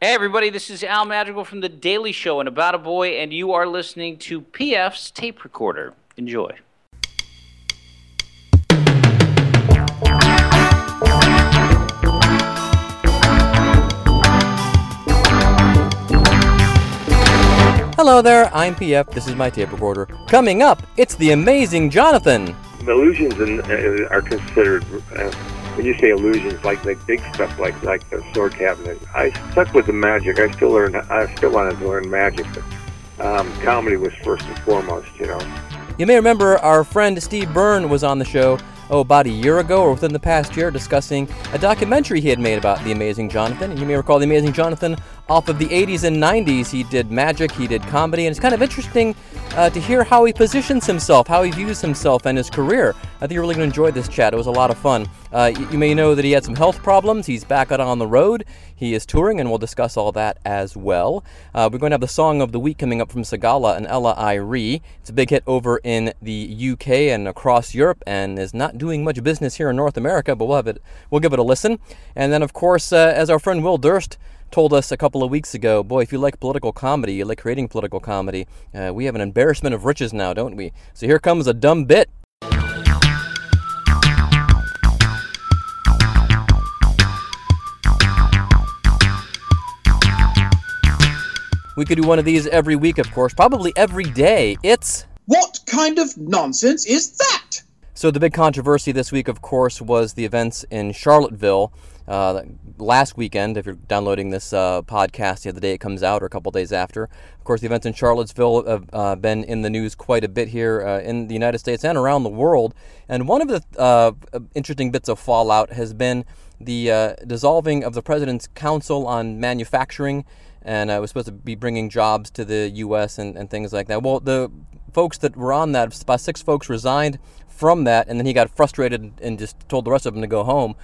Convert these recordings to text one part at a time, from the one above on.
Hey, everybody, this is Al Madrigal from The Daily Show and About a Boy, and you are listening to PF's Tape Recorder. Enjoy. Hello there, I'm PF. This is my tape recorder. Coming up, it's the amazing Jonathan. illusions in, uh, are considered uh, when you say illusions like like big stuff like like the sword cabinet i stuck with the magic i still learned i still wanted to learn magic but um, comedy was first and foremost you know You may remember our friend Steve Byrne was on the show oh, about a year ago or within the past year discussing a documentary he had made about the amazing Jonathan. And you may recall the amazing Jonathan off of the 80s and 90s. He did magic, he did comedy, and it's kind of interesting uh, to hear how he positions himself, how he views himself and his career. I think you're really going to enjoy this chat. It was a lot of fun. Uh, you, you may know that he had some health problems. He's back out on the road. He is touring, and we'll discuss all that as well. Uh, we're going to have the song of the week coming up from Sigala and Ella Eyre. It's a big hit over in the UK and across Europe, and is not doing much business here in North America. But we'll have it. We'll give it a listen. And then, of course, uh, as our friend Will Durst told us a couple of weeks ago, boy, if you like political comedy, you like creating political comedy, uh, we have an embarrassment of riches now, don't we? So here comes a dumb bit. We could do one of these every week, of course, probably every day. It's. What kind of nonsense is that? So, the big controversy this week, of course, was the events in Charlottesville uh, last weekend. If you're downloading this uh, podcast the other day it comes out, or a couple days after. Of course, the events in Charlottesville have uh, been in the news quite a bit here uh, in the United States and around the world. And one of the uh, interesting bits of fallout has been the uh, dissolving of the President's Council on Manufacturing and uh, was supposed to be bringing jobs to the U.S. And, and things like that. Well, the folks that were on that, about six folks resigned from that, and then he got frustrated and just told the rest of them to go home.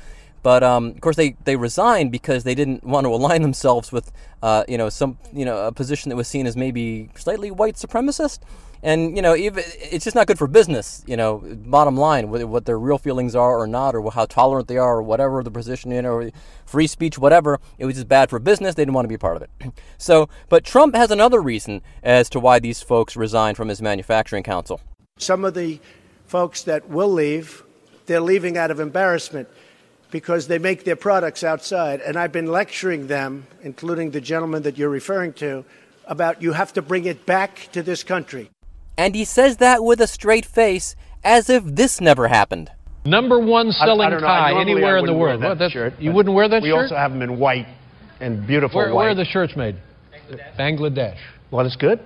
But um, of course, they, they resigned because they didn't want to align themselves with, uh, you know, some you know a position that was seen as maybe slightly white supremacist, and you know, even it's just not good for business. You know, bottom line, what, their real feelings are or not, or how tolerant they are, or whatever the position, in, or free speech, whatever. It was just bad for business. They didn't want to be part of it. so, but Trump has another reason as to why these folks resigned from his manufacturing council. Some of the folks that will leave, they're leaving out of embarrassment because they make their products outside. And I've been lecturing them, including the gentleman that you're referring to, about you have to bring it back to this country. And he says that with a straight face, as if this never happened. Number one selling I don't tie Normally anywhere I in the world. wear that that's- shirt, you wouldn't wear that we shirt? We also have them in white and beautiful where, white. where are the shirts made? Bangladesh. well, it's good.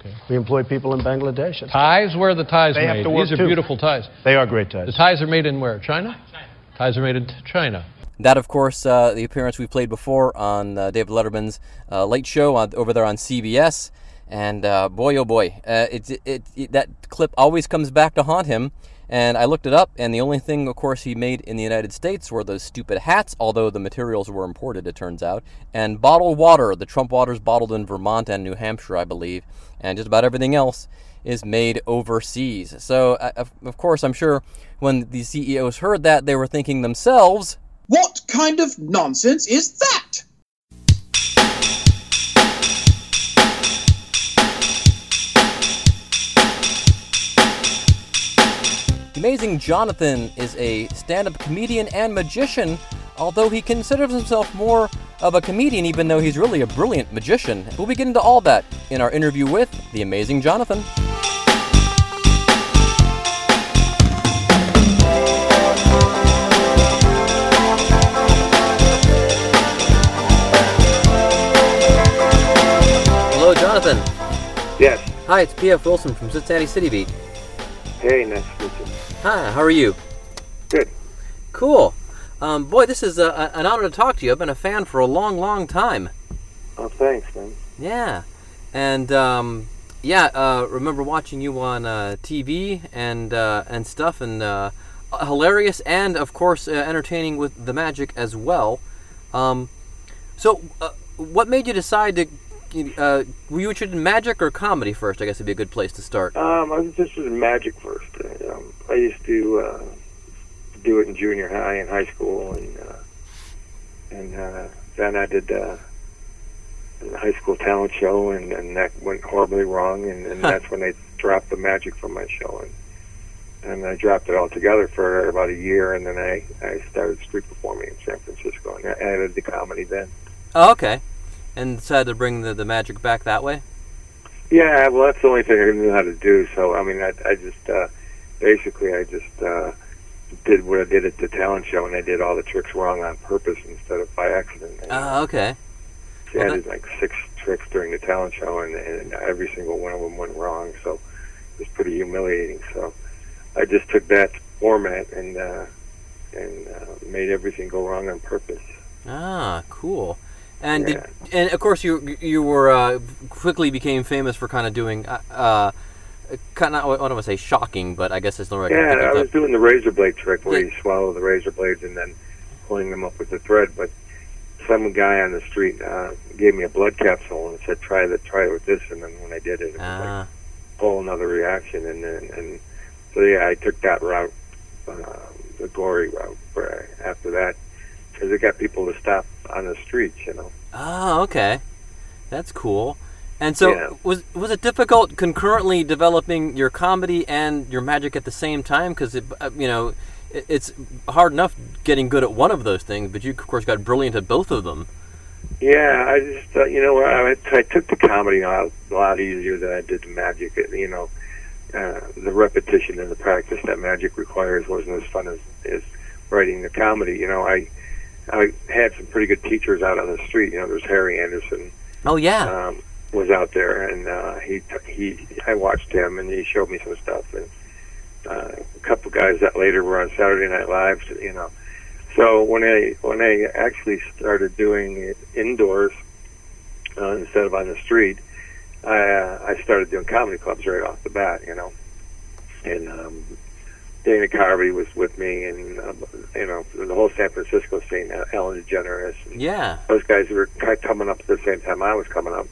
Okay. We employ people in Bangladesh. It's- Ties? Where are the ties They made? have to work These are too. beautiful ties. They are great ties. The ties are made in where? China? Ties are made in China. That, of course, uh, the appearance we played before on uh, David Letterman's uh, Late Show on, over there on CBS. And uh, boy, oh boy, uh, it, it, it, that clip always comes back to haunt him. And I looked it up, and the only thing, of course, he made in the United States were those stupid hats, although the materials were imported, it turns out, and bottled water. The Trump water's bottled in Vermont and New Hampshire, I believe, and just about everything else is made overseas. So, uh, of, of course, I'm sure when the CEOs heard that, they were thinking themselves, What kind of nonsense is that? Amazing Jonathan is a stand up comedian and magician, although he considers himself more of a comedian, even though he's really a brilliant magician. We'll be getting to all that in our interview with the amazing Jonathan. Hello, Jonathan. yes Hi, it's P.F. Wilson from Cincinnati City Beat. hey nice to meet you Hi, how are you? good Cool. Um, boy, this is a, a- an honor to talk to you. I've been a fan for a long, long time. oh thanks man Yeah, and um, yeah, uh, remember watching you on uh, TV and uh, and stuff, and uh, hilarious, and of course uh, entertaining with the magic as well. Um, so, uh, what made you decide to? Uh, were you interested in magic or comedy first? I guess would be a good place to start. um, i was interested in magic first i used to uh, do it in junior high and high school and uh, and uh, then i did uh, high school talent show, and, and that went horribly wrong, and, and that's when they dropped the magic from my show, and and I dropped it altogether for about a year, and then I I started street performing in San Francisco, and I added the comedy then. Oh, okay. And decided to bring the, the magic back that way? Yeah, well, that's the only thing I knew how to do. So I mean, I I just uh, basically I just uh, did what I did at the talent show, and I did all the tricks wrong on purpose instead of by accident. Oh, okay. See, Well, I did like six tricks during the talent show, and, and every single one of them went wrong. So it was pretty humiliating. So I just took that format and uh, and uh, made everything go wrong on purpose. Ah, cool. And Yeah. did, and of course you you were uh, quickly became famous for kind of doing uh, uh kind of I don't want to say shocking, but I guess it's the right. Yeah, I was doing the razor blade trick where Yeah. you swallow the razor blades and then pulling them up with the thread. But some guy on the street uh, gave me a blood capsule and said, "Try that, try it with this." And then when I did it, it was like Ah, a whole another reaction. And then and so yeah, I took that route, uh, the gory route. For, after that, because it got people to stop on the streets. You know. oh, okay, that's cool. And so Yeah. was was it difficult concurrently developing your comedy and your magic at the same time? Because it uh, you know it, it's hard enough getting good at one of those things, but you of course got brilliant at both of them. Yeah, I just uh, you know I, I took the comedy out a lot easier than I did the magic. You know, uh, the repetition and the practice that magic requires wasn't as fun as, as writing the comedy. You know, I I had some pretty good teachers out on the street. You know, there's Harry Anderson Oh yeah. um, was out there, and uh, he he I watched him, and he showed me some stuff, and uh, a couple guys that later were on Saturday Night Live. You know, so when I when I actually started doing it indoors uh, instead of on the street, I uh, I started doing comedy clubs right off the bat. You know, and um, Dana Carvey was with me, and uh, you know the whole San Francisco scene, uh, Ellen DeGeneres, and yeah. those guys were kind of coming up at the same time I was coming up.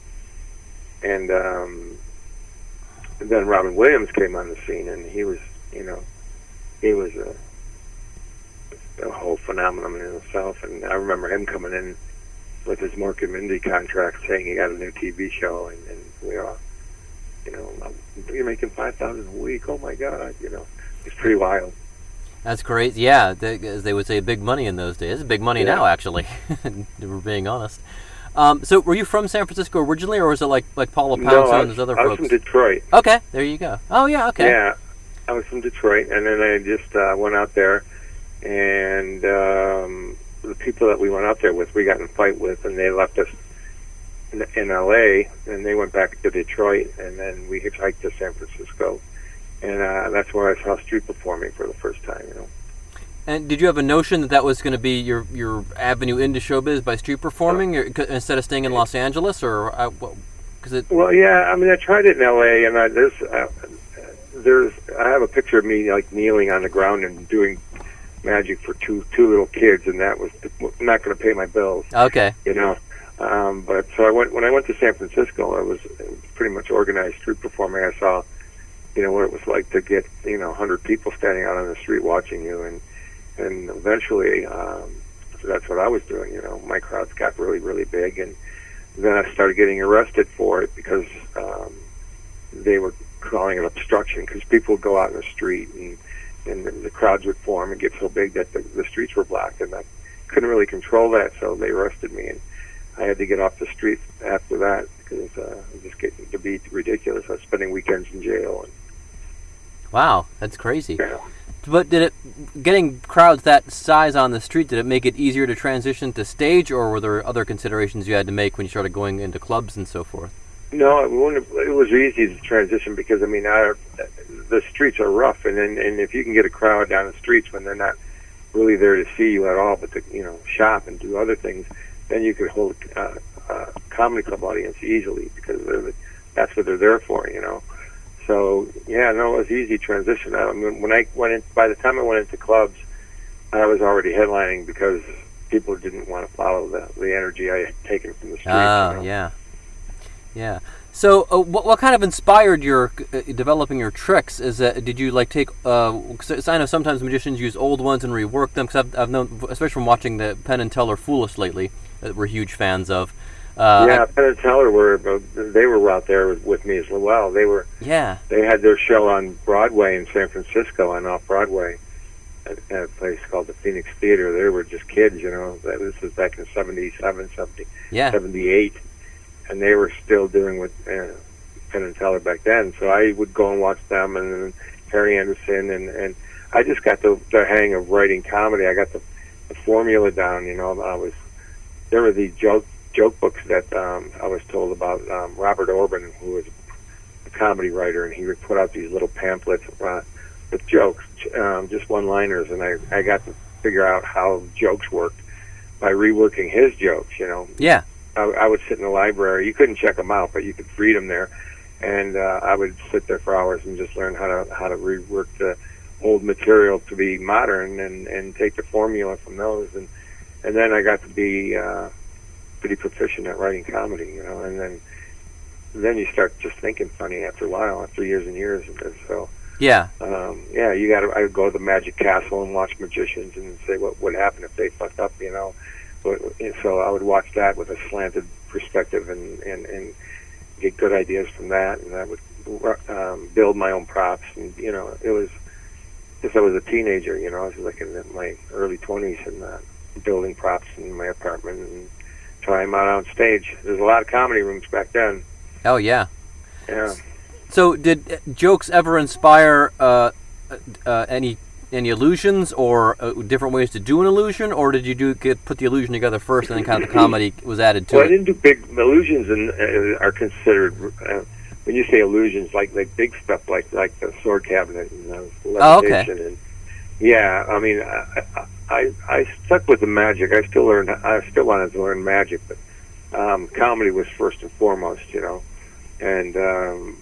And, um, and then Robin Williams came on the scene, and he was, you know, he was a, a whole phenomenon in himself. And I remember him coming in with his Mork and Mindy contract, saying he got a new TV show, and, and we all, you know, um, you're making five thousand a week. Oh my God, you know, it's pretty wild. That's great. Yeah, they, as they would say, big money in those days. It's big money Yeah. now, actually. We're being honest. Um, so, were you from San Francisco originally, or was it like like Paula no, Poundstone and was, those other I was from Detroit. okay, there you go. Oh yeah, okay. Yeah, I was from Detroit, and then I just uh, went out there, and um, the people that we went out there with, we got in a fight with, and they left us in, in L.A. and they went back to Detroit, and then we hitchhiked to San Francisco, and uh, that's where I saw street performing for the first time. You know. And did you have a notion that that was going to be your your avenue into showbiz by street performing, or, instead of staying in Los Angeles, or because it? Well, yeah, I mean, I tried it in L.A. and I, there's uh, there's I have a picture of me like kneeling on the ground and doing magic for two two little kids, and that was not going to pay my bills. Okay. you know. Um, but so I went when I went to San Francisco. I was, was pretty much organized street performing. I saw, you know, what it was like to get you know 100 people standing out on the street watching you, and and eventually um, so that's what I was doing. You know, my crowds got really really big, and then I started getting arrested for it because um, they were calling it obstruction because people would go out in the street and and the crowds would form and get so big that the, the streets were blocked, and I couldn't really control that, so they arrested me and. I had to get off the street after that because uh, it was just getting to be ridiculous. I was spending weekends in jail. And, Wow, that's crazy. But did it getting crowds that size on the street? Did it make it easier to transition to stage, or were there other considerations you had to make when you started going into clubs and so forth? No, it, it was easy to transition because I mean, our, the streets are rough, and then and if you can get a crowd down the streets when they're not really there to see you at all, but to you know shop and do other things, then you could hold uh, a comedy club audience easily because that's what they're there for, you know. So yeah, no, it was easy transition. I mean, when I went in, by the time I went into clubs, I was already headlining because people didn't want to follow the the energy I had taken from the street. Ah, you know? yeah, yeah. So, uh, what, what kind of inspired your uh, developing your tricks? Is that did you like take? Uh, 'cause I know sometimes magicians use old ones and rework them. Because I've, I've known, especially from watching the Penn and Teller Fool Us lately, that we're huge fans of. Uh, yeah, Penn and Teller were they were out there with, me as well. They were yeah. they had their show on Broadway in San Francisco on off Broadway at, at a place called the Phoenix Theater. They were just kids, you know. This was back in 77, 70, Yeah. 78, and they were still doing what uh, Penn and Teller back then. So I would go and watch them, and then Harry Anderson, and and I just got the the hang of writing comedy. I got the, the formula down. You know, I was there were these joke joke books that um, I was told about. Um, Robert Orben, who was a comedy writer, and he would put out these little pamphlets uh, with jokes, um, just one-liners, and I I got to figure out how jokes worked by reworking his jokes. You know, Yeah. I, I would sit in the library. You couldn't check them out, but you could read them there, and uh, I would sit there for hours and just learn how to how to rework the old material to be modern and and take the formula from those, and and then I got to be uh, pretty proficient at writing comedy, you know, and then then you start just thinking funny after a while, after years and years, and so Yeah. um, yeah, you got to. I would go to the Magic Castle and watch magicians and say what would happen if they fucked up, you know. But, so I would watch that with a slanted perspective and and and get good ideas from that, and I would um, build my own props, and you know, it was since I was a teenager, you know, I was like in my early twenties and uh, building props in my apartment and them out on stage. There's a lot of comedy rooms back then. Oh yeah. Yeah. So, did uh, jokes ever inspire uh, uh, any any illusions or uh, different ways to do an illusion, or did you do get put the illusion together first and then kind of the comedy was added to Well, I it? didn't do big illusions, and uh, are considered uh, when you say illusions, like like big stuff, like like the sword cabinet and uh, Oh, okay. levitation, and yeah, I mean, I, I I stuck with the magic. I still learned. I still wanted to learn magic, but um, comedy was first and foremost, you know. And um,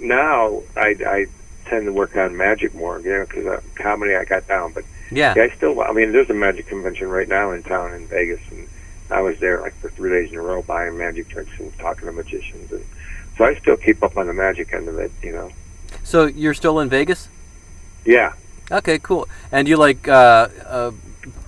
now I I tend to work on magic more, you know, because uh, comedy I got down, but Yeah. yeah, I still. I mean, there's a magic convention right now in town in Vegas, and I was there like for three days in a row buying magic tricks and talking to magicians, and so I still keep up on the magic end of it. You know. So you're still in Vegas? Yeah. Okay, cool. And you like uh, uh,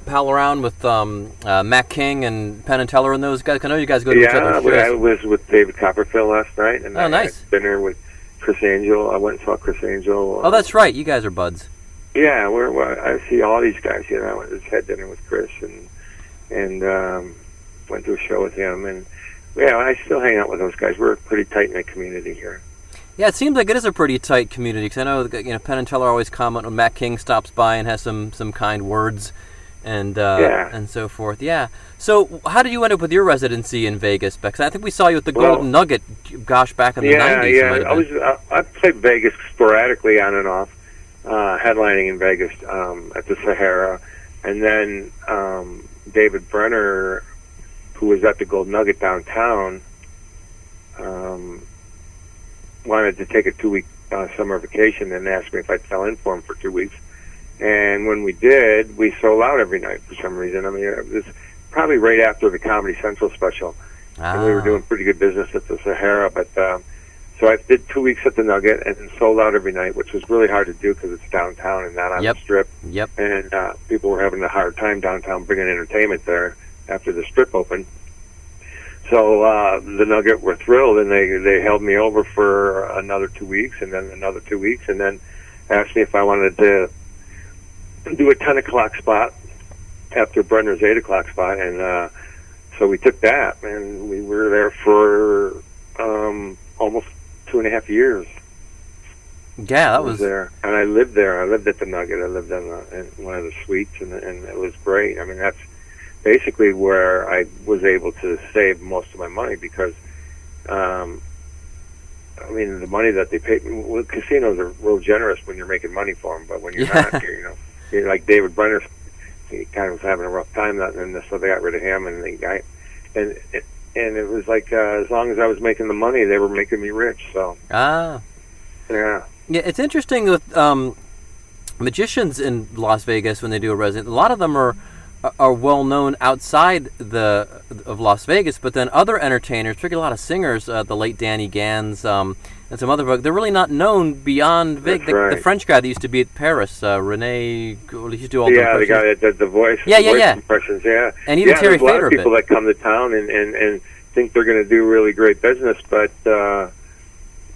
pal around with um, uh, Mac King and Penn and Teller and those guys? I know you guys go to each yeah, other's I was with David Copperfield last night, and Oh, I nice. had dinner with Criss Angel. I went and saw Criss Angel. Oh, that's right. You guys are buds. Yeah, we're, we're I see all these guys. You know, I went to had dinner with Chris and and um, went to a show with him, and yeah, I still hang out with those guys. We're a pretty tight knit community here. Yeah, it seems like it is a pretty tight community because I know you know Penn and Teller always comment when Mac King stops by and has some some kind words, and uh, Yeah. and so forth. Yeah. So how did you end up with your residency in Vegas? Because I think we saw you at the Well- Golden Nugget. Gosh, back in the yeah, nineties. yeah. I was uh, I played Vegas sporadically on and off, uh, headlining in Vegas um, at the Sahara, and then um, David Brenner, who was at the Gold Nugget downtown, um, wanted to take a two week uh, summer vacation and asked me if I'd fill in for him for two weeks. And when we did, we sold out every night for some reason. I mean, it was probably right after the Comedy Central special and we were Ah. doing pretty good business at the Sahara. But um, so I did two weeks at the Nugget and sold out every night, which was really hard to do because it's downtown and not on Yep. the Strip. Yep. And uh, people were having a hard time downtown bringing entertainment there after the Strip opened. So uh, the Nugget were thrilled, and they they held me over for another two weeks, and then another two weeks, and then asked me if I wanted to do a ten o'clock spot after Brenner's eight o'clock spot, and uh, so we took that, and we were there for um, almost two and a half years. Yeah, I that was was. there, and I lived there. I lived at the Nugget. I lived in, the, in one of the suites, and, and it was great. I mean, that's basically where I was able to save most of my money because, um, I mean, the money that they pay. Well, casinos are real generous when you're making money for them, but when you're Yeah. not, you know, you're like David Brenner, he kind of was having a rough time, that, and so they got rid of him, and the guy, and and it was like uh, as long as I was making the money, they were making me rich. So Ah. yeah. Yeah, it's interesting with um, magicians in Las Vegas when they do a resident. A lot of them are are well known outside the of Las Vegas, but then other entertainers, particularly a lot of singers, uh, the late Danny Gans um, and some other folks, they're really not known beyond Vegas. The, the. French guy that used to be at Paris, uh, Rene, well, he used to do all the yeah, the guy that did the voice, Yeah, yeah, voice yeah. impressions. Yeah, And even yeah, Terry there's a lot Fator of people that come to town and and and think they're going to do really great business, but uh,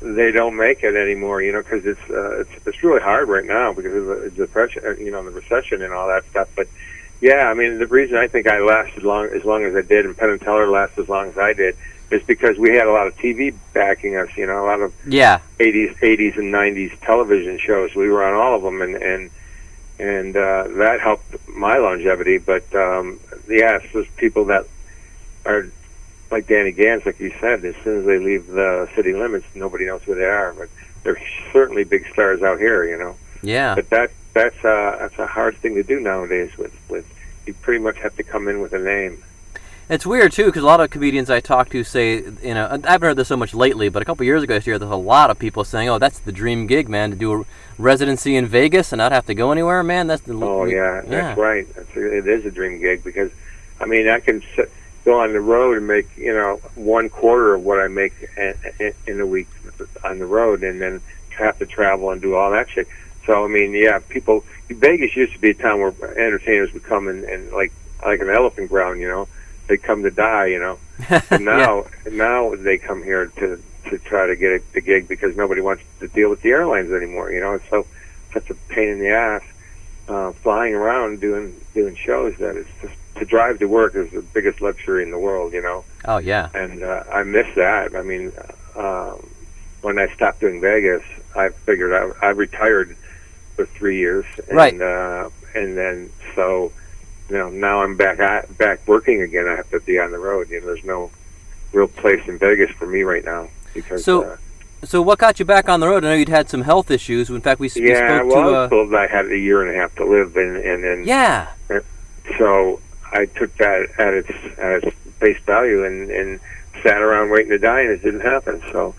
they don't make it anymore. You know, because it's uh, it's it's really hard right now because of the depression, uh, you know, the recession and all that stuff. But yeah, I mean, the reason I think I lasted long as long as I did, and Penn and Teller lasted as long as I did, is because we had a lot of TV backing us. You know, a lot of Yeah. 80s 80s and 90s television shows. We were on all of them, and and and uh, that helped my longevity. But um, yes, there's people that are like Danny Gans, like you said. As soon as they leave the city limits, nobody knows who they are. But they're certainly big stars out here, you know. Yeah. But that that's uh, that's a hard thing to do nowadays. With with you pretty much have to come in with a name. It's weird too because a lot of comedians I talk to say, you know, I haven't heard this so much lately, but a couple years ago, to hear there's a lot of people saying, "Oh, that's the dream gig, man, to do a residency in Vegas and not have to go anywhere, man. That's the Oh yeah, that's right. That's a, it is a dream gig because, I mean, I can sit, go on the road and make you know one quarter of what I make in, in, in a week on the road, and then have to travel and do all that shit. So I mean, yeah, people. Vegas used to be a town where entertainers would come and, and like like an elephant ground, you know. They come to die, you know. And now now they come here to to try to get a, the gig because nobody wants to deal with the airlines anymore. You know, it's so such a pain in the ass uh, flying around doing doing shows that it's just to drive to work is the biggest luxury in the world. You know, Oh yeah. and uh, I miss that. I mean, um, when I stopped doing Vegas, I figured I, I retired for three years, and, Right. Uh, and then so, you know, now I'm back at, back working again. I have to be on the road. You know, there's no real place in Vegas for me right now because. So, uh, So what got you back on the road? I know you'd had some health issues. In fact, we, s- we yeah, spoke well, I to. was Uh, told I had a year and a half to live, and and then yeah. so I took that at its at its face value and and sat around waiting to die, and it didn't happen. So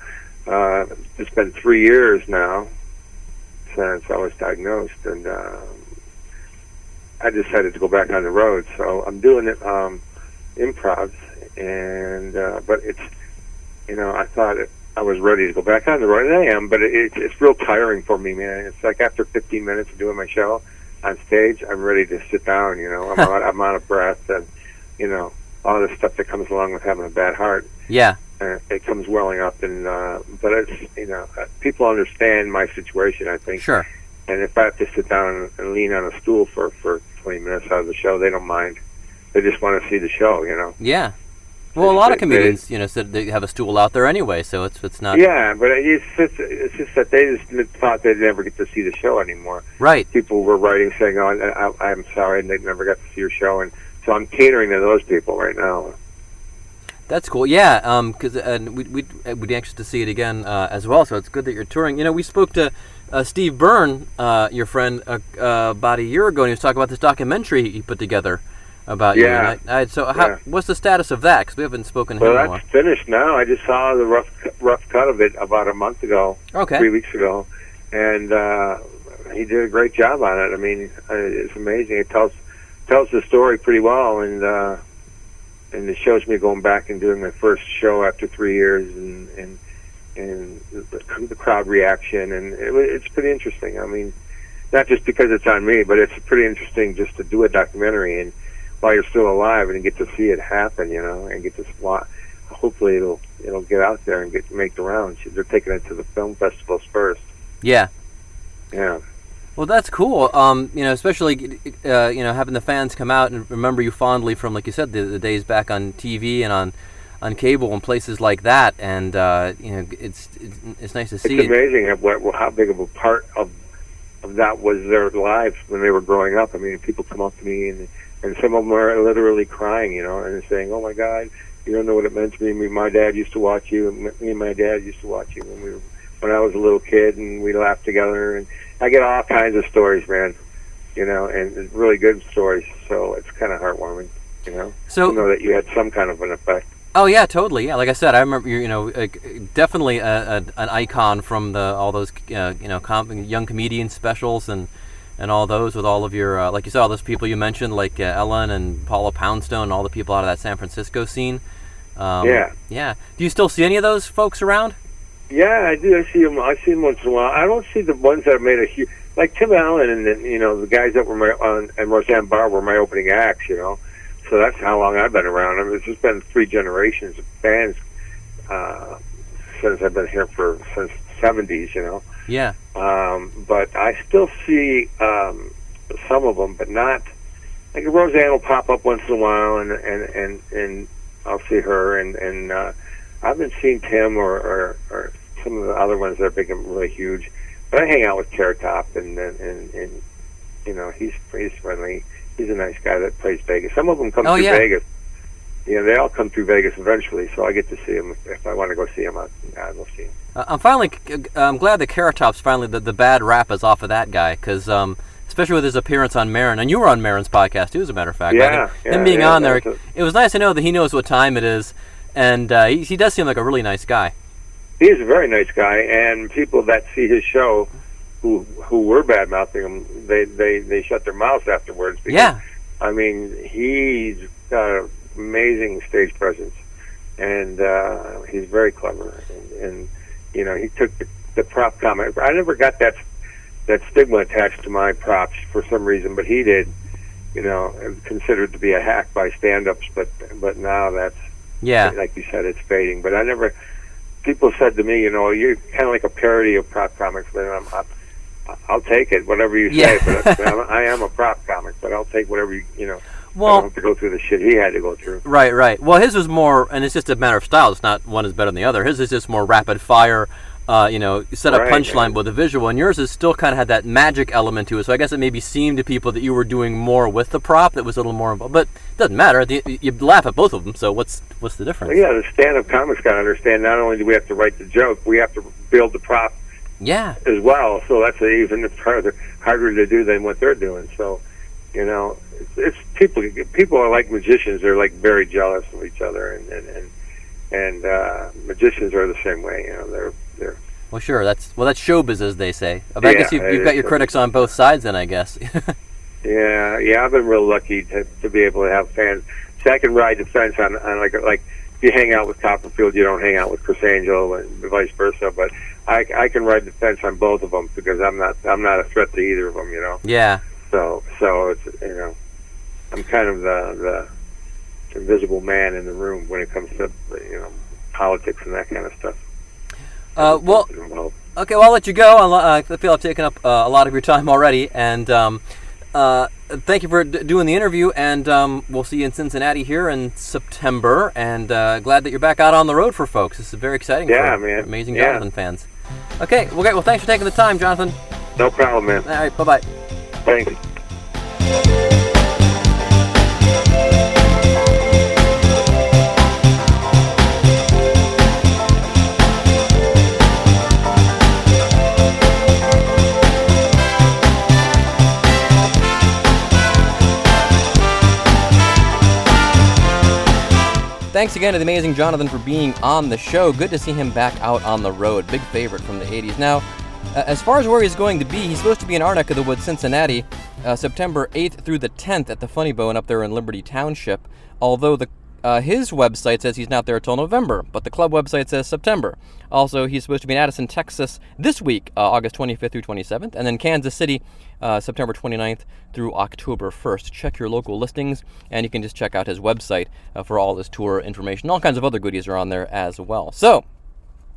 uh, it's been three years now since I was diagnosed, and um, I decided to go back on the road. So I'm doing it um, improvs, and uh, but it's you know I thought it, I was ready to go back on the road, and I am, but it, it's it's real tiring for me, man. It's like after 15 minutes of doing my show on stage, I'm ready to sit down. You know, I'm out, I'm out of breath, and you know all the stuff that comes along with having a bad heart. Yeah. Uh, it comes welling up, and uh, but it's you know uh, people understand my situation. I think, Sure. and if I have to sit down and lean on a stool for for 20 minutes out of the show, they don't mind. They just want to see the show, you know. Yeah. Well, a lot of They- they- comedians, you know, said they have a stool out there anyway, so it's it's not Yeah, but it's just it's just that they just thought they'd never get to see the show anymore. right. People were writing saying, "Oh, I, I, I'm sorry, and they never got to see your show," and so I'm catering to those people right now. That's cool. Yeah, um, because uh, we we we'd be anxious to see it again uh, as well. So it's good that you're touring. You know, we spoke to uh, Steve Byrne, uh, your friend, uh, uh, about a year ago, and he was talking about this documentary he put together about you. Yeah. And I, I, so, how, Yeah. what's the status of that? Because we haven't spoken to Well, him that's finished now. I just saw the rough rough cut of it about a month ago, Okay. three weeks ago, and uh, he did a great job on it. I mean, uh, it's amazing. It tells tells the story pretty well, and uh, and it shows me going back and doing my first show after three years, and and and the, the crowd reaction, and it, it's pretty interesting. I mean, not just because it's on me, but it's pretty interesting just to do a documentary and while you're still alive and get to see it happen, you know, and get to watch. Hopefully, it'll it'll get out there and get make the rounds. They're taking it to the film festivals first. Yeah. Yeah. Well, that's cool. Um, you know, especially uh, you know having the fans come out and remember you fondly from, like you said, the, the days back on TV and on on cable and places like that. And uh, you know, it's, it's it's nice to see. It's it. amazing how, what, how big of a part of of that was their lives when they were growing up. I mean, people come up to me and and some of them are literally crying, you know, and saying, "Oh my God, you don't know what it meant to me. Me, my dad used to watch you. and Me and my dad used to watch you when we were when I was a little kid, and we laughed together." And I get all kinds of stories, man, you know, and really good stories. So it's kind of heartwarming, you know, So- to know that you had some kind of an effect. Oh yeah, totally. Yeah, like I said, I remember you. You know, definitely a, a, an icon from the all those uh, you know com- young comedian specials and and all those with all of your uh, like you said all those people you mentioned like uh, Ellen and Paula Poundstone and all the people out of that San Francisco scene. Um, Yeah. Yeah. Do you still see any of those folks around? Yeah, I do. I see them. I see them once in a while. I don't see the ones that have made a huge, like Tim Allen and then you know the guys that were my on and Roseanne Barr were my opening acts. You know, so that's how long I've been around. I mean, it's just been three generations of bands uh, since I've been here for since the '70s. You know. Yeah. Um, but I still see um, some of them, but not like Roseanne will pop up once in a while, and and and and I'll see her, and and uh, I haven't seen Tim or or some of the other ones that are big and really huge. But I hang out with Carrot Top, and and and, and you know he's he's friendly. He's a nice guy that plays Vegas. Some of them come Oh, through yeah. Vegas. You know, they all come through Vegas eventually, so I get to see them. If I want to go see them, I, I will see them. Uh, I'm finally. I'm glad that Carrot Top's finally the, the bad rap is off of that guy because um, especially with his appearance on Maron, and you were on Maron's podcast too, as a matter of fact. Yeah, yeah, him being yeah, on there, that's it was nice to know that he knows what time it is, and uh, he, he does seem like a really nice guy. He is a very nice guy, and people that see his show, who who were bad mouthing him, they they they shut their mouths afterwards. Because, Yeah. I mean, he's got an amazing stage presence, and uh, he's very clever. And, and you know, he took the, the prop comment. I never got that that stigma attached to my props for some reason, but he did. You know, considered to be a hack by stand-ups, but but now that's Yeah. like you said, it's fading. But I never. People said to me, you know, you're kind of like a parody of prop comics, but I'm, I'll take it, whatever you say. Yeah. But I'm, I am a prop comic, but I'll take whatever you, you know. I Well, don't have to go through the shit he had to go through. Right, right. Well, his was more, and it's just a matter of style. It's not one is better than the other. His is just more rapid fire. Uh, you know, set up Right, punchline right. with a visual, and yours is still kind of had that magic element to it. So I guess it maybe seemed to people that you were doing more with the prop that was a little more involved. But it doesn't matter. The- You laugh at both of them. So what's what's the difference? Well, yeah, the stand-up comics got to understand. Not only do we have to write the joke, we have to build the prop Yeah. as well. So that's even harder harder to do than what they're doing. So, you know, it's, it's people. People are like magicians. They're like very jealous of each other, and and and, and uh, magicians are the same way. You know, they're Well, sure. That's well, that's showbiz, as they say. I Yeah, guess you've, you've got your critics on both sides, then I guess. yeah yeah. I've been real lucky to to be able to have fans. See, I can ride the fence on on like like. If you hang out with Copperfield, you don't hang out with Criss Angel, and vice versa. But I, I can ride the fence on both of them because I'm not I'm not a threat to either of them. You know. yeah. So, so it's you know, I'm kind of the the invisible man in the room when it comes to you know politics and that kind of stuff. Uh, well. Okay, well, I'll let you go. I'll, uh, I feel I've taken up uh, a lot of your time already, and um, uh, thank you for d- doing the interview. And um, we'll see you in Cincinnati here in September. And uh, glad that you're back out on the road for folks. This is very exciting. Yeah, for man. Amazing Yeah. Jonathan fans. Okay, well, great. Well, thanks for taking the time, Jonathan. No problem, man. All right, bye bye. Thanks. Thanks again to the amazing Jonathan for being on the show. Good to see him back out on the road. Big favorite from the 80s. Now, uh, as far as where he's going to be, he's supposed to be in our neck of the woods, Cincinnati, uh, September 8th through the 10th at the Funny Bone up there in Liberty Township. Although the uh, his website says he's not there until November, but the club website says September. Also, he's supposed to be in Addison, Texas this week, uh, August 25th through 27th, and then Kansas City, uh, September 29th through October 1st. Check your local listings, and you can just check out his website uh, for all his tour information. All kinds of other goodies are on there as well. So,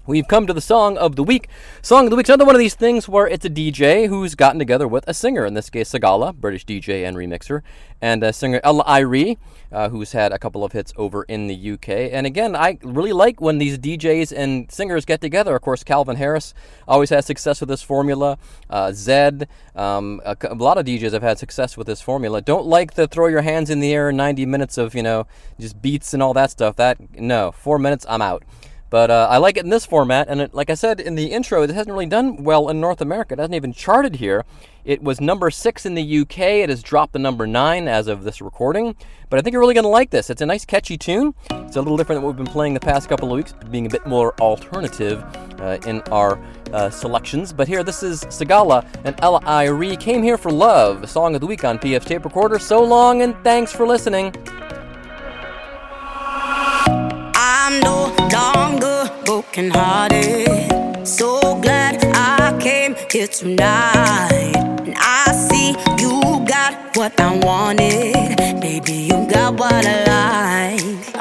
We've come to the song of the week. Song of the week's another one of these things where it's a DJ who's gotten together with a singer, in this case Sigala, British DJ and remixer, and uh, singer Ella Eyre, uh, who's had a couple of hits over in the UK. And again, I really like when these DJs and singers get together. Of course, Calvin Harris always has success with this formula. Uh, Zedd, um, a, a lot of DJs have had success with this formula. Don't like the throw your hands in the air 90 minutes of, you know, just beats and all that stuff. That, no, four minutes, I'm out. But uh, I like it in this format, and it, like I said in the intro, it hasn't really done well in North America. It hasn't even charted here. It was number six in the UK. It has dropped to number nine as of this recording. But I think you're really going to like this. It's a nice, catchy tune. It's a little different than what we've been playing the past couple of weeks, being a bit more alternative uh, in our uh, selections. But here, this is Sigala and Ella Eyre came here for love, a song of the week on PF tape recorder. So long, and thanks for listening. Longer broken hearted. So glad I came here tonight. And I see you got what I wanted. Baby, you got what I like.